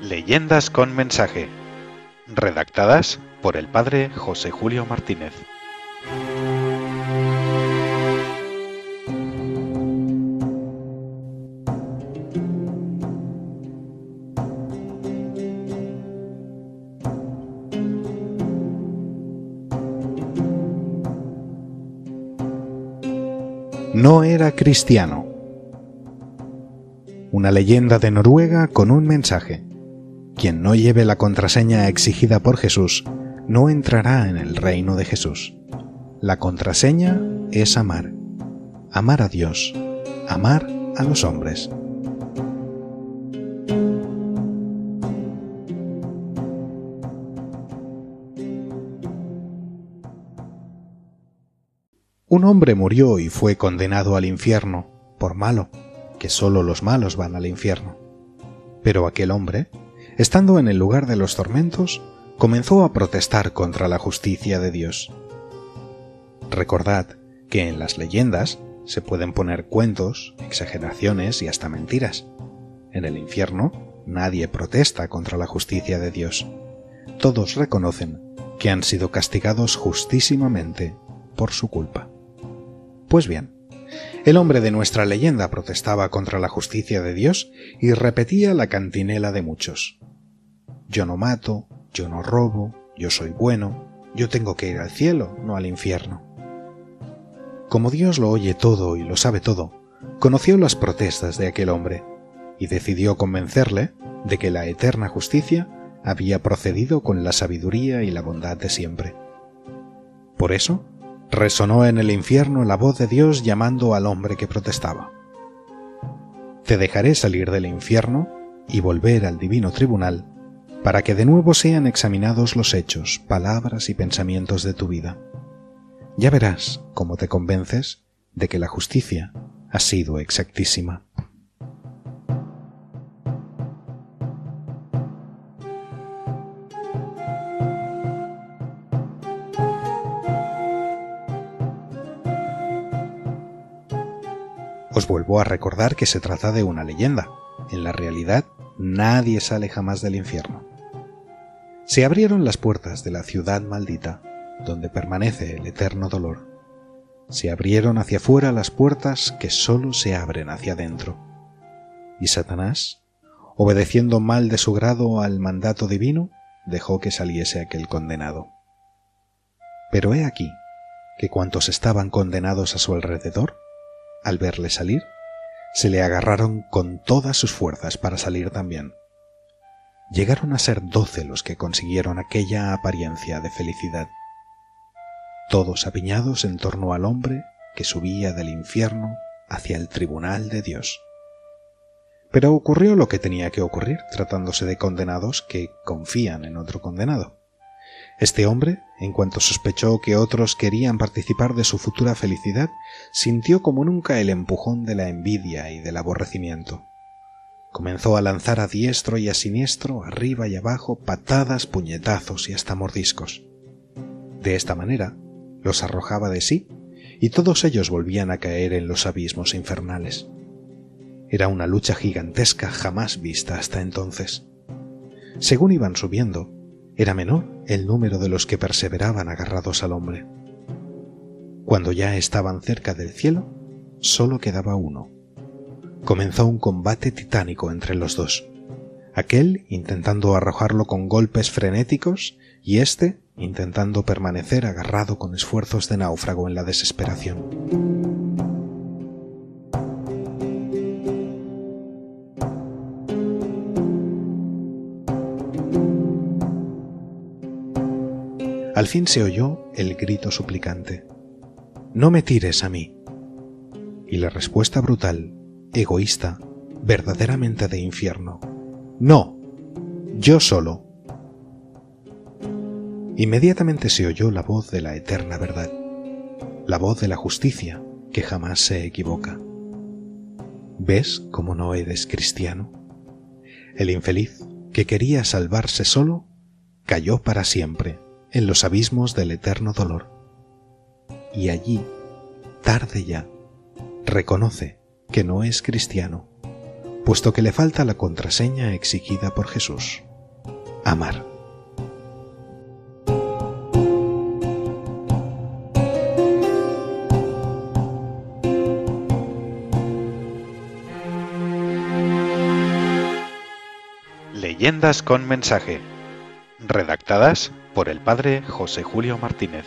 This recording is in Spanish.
Leyendas con mensaje. Redactadas por el padre José Julio Martínez. No era cristiano. Una leyenda de Noruega con un mensaje. Quien no lleve la contraseña exigida por Jesús no entrará en el reino de Jesús. La contraseña es amar. Amar a Dios. Amar a los hombres. Un hombre murió y fue condenado al infierno por malo, que sólo los malos van al infierno. Pero aquel hombre, estando en el lugar de los tormentos, comenzó a protestar contra la justicia de Dios. Recordad que en las leyendas se pueden poner cuentos, exageraciones y hasta mentiras. En el infierno nadie protesta contra la justicia de Dios. Todos reconocen que han sido castigados justísimamente por su culpa. Pues bien, el hombre de nuestra leyenda protestaba contra la justicia de Dios y repetía la cantinela de muchos. Yo no mato, yo no robo, yo soy bueno, yo tengo que ir al cielo, no al infierno. Como Dios lo oye todo y lo sabe todo, conoció las protestas de aquel hombre y decidió convencerle de que la eterna justicia había procedido con la sabiduría y la bondad de siempre. Por eso, resonó en el infierno la voz de Dios llamando al hombre que protestaba. Te dejaré salir del infierno y volver al divino tribunal para que de nuevo sean examinados los hechos, palabras y pensamientos de tu vida. Ya verás cómo te convences de que la justicia ha sido exactísima. Os vuelvo a recordar que se trata de una leyenda. En la realidad, nadie sale jamás del infierno. Se abrieron las puertas de la ciudad maldita, donde permanece el eterno dolor. Se abrieron hacia afuera las puertas que sólo se abren hacia adentro. Y Satanás, obedeciendo mal de su grado al mandato divino, dejó que saliese aquel condenado. Pero he aquí que cuantos estaban condenados a su alrededor al verle salir, se le agarraron con todas sus fuerzas para salir también. Llegaron a ser doce los que consiguieron aquella apariencia de felicidad, todos apiñados en torno al hombre que subía del infierno hacia el tribunal de Dios. Pero ocurrió lo que tenía que ocurrir tratándose de condenados que confían en otro condenado. Este hombre, en cuanto sospechó que otros querían participar de su futura felicidad, sintió como nunca el empujón de la envidia y del aborrecimiento. Comenzó a lanzar a diestro y a siniestro, arriba y abajo, patadas, puñetazos y hasta mordiscos. De esta manera, los arrojaba de sí, y todos ellos volvían a caer en los abismos infernales. Era una lucha gigantesca jamás vista hasta entonces. Según iban subiendo, era menor el número de los que perseveraban agarrados al hombre. Cuando ya estaban cerca del cielo, solo quedaba uno. Comenzó un combate titánico entre los dos, aquel intentando arrojarlo con golpes frenéticos y éste intentando permanecer agarrado con esfuerzos de náufrago en la desesperación. Al fin se oyó el grito suplicante. No me tires a mí. Y la respuesta brutal, egoísta, verdaderamente de infierno. No, yo solo. Inmediatamente se oyó la voz de la eterna verdad, la voz de la justicia que jamás se equivoca. ¿Ves cómo no eres cristiano? El infeliz, que quería salvarse solo, cayó para siempre en los abismos del eterno dolor. Y allí, tarde ya, reconoce que no es cristiano puesto que le falta la contraseña exigida por Jesús. Amar. Leyendas con mensaje. Redactadas por el padre José Julio Martínez.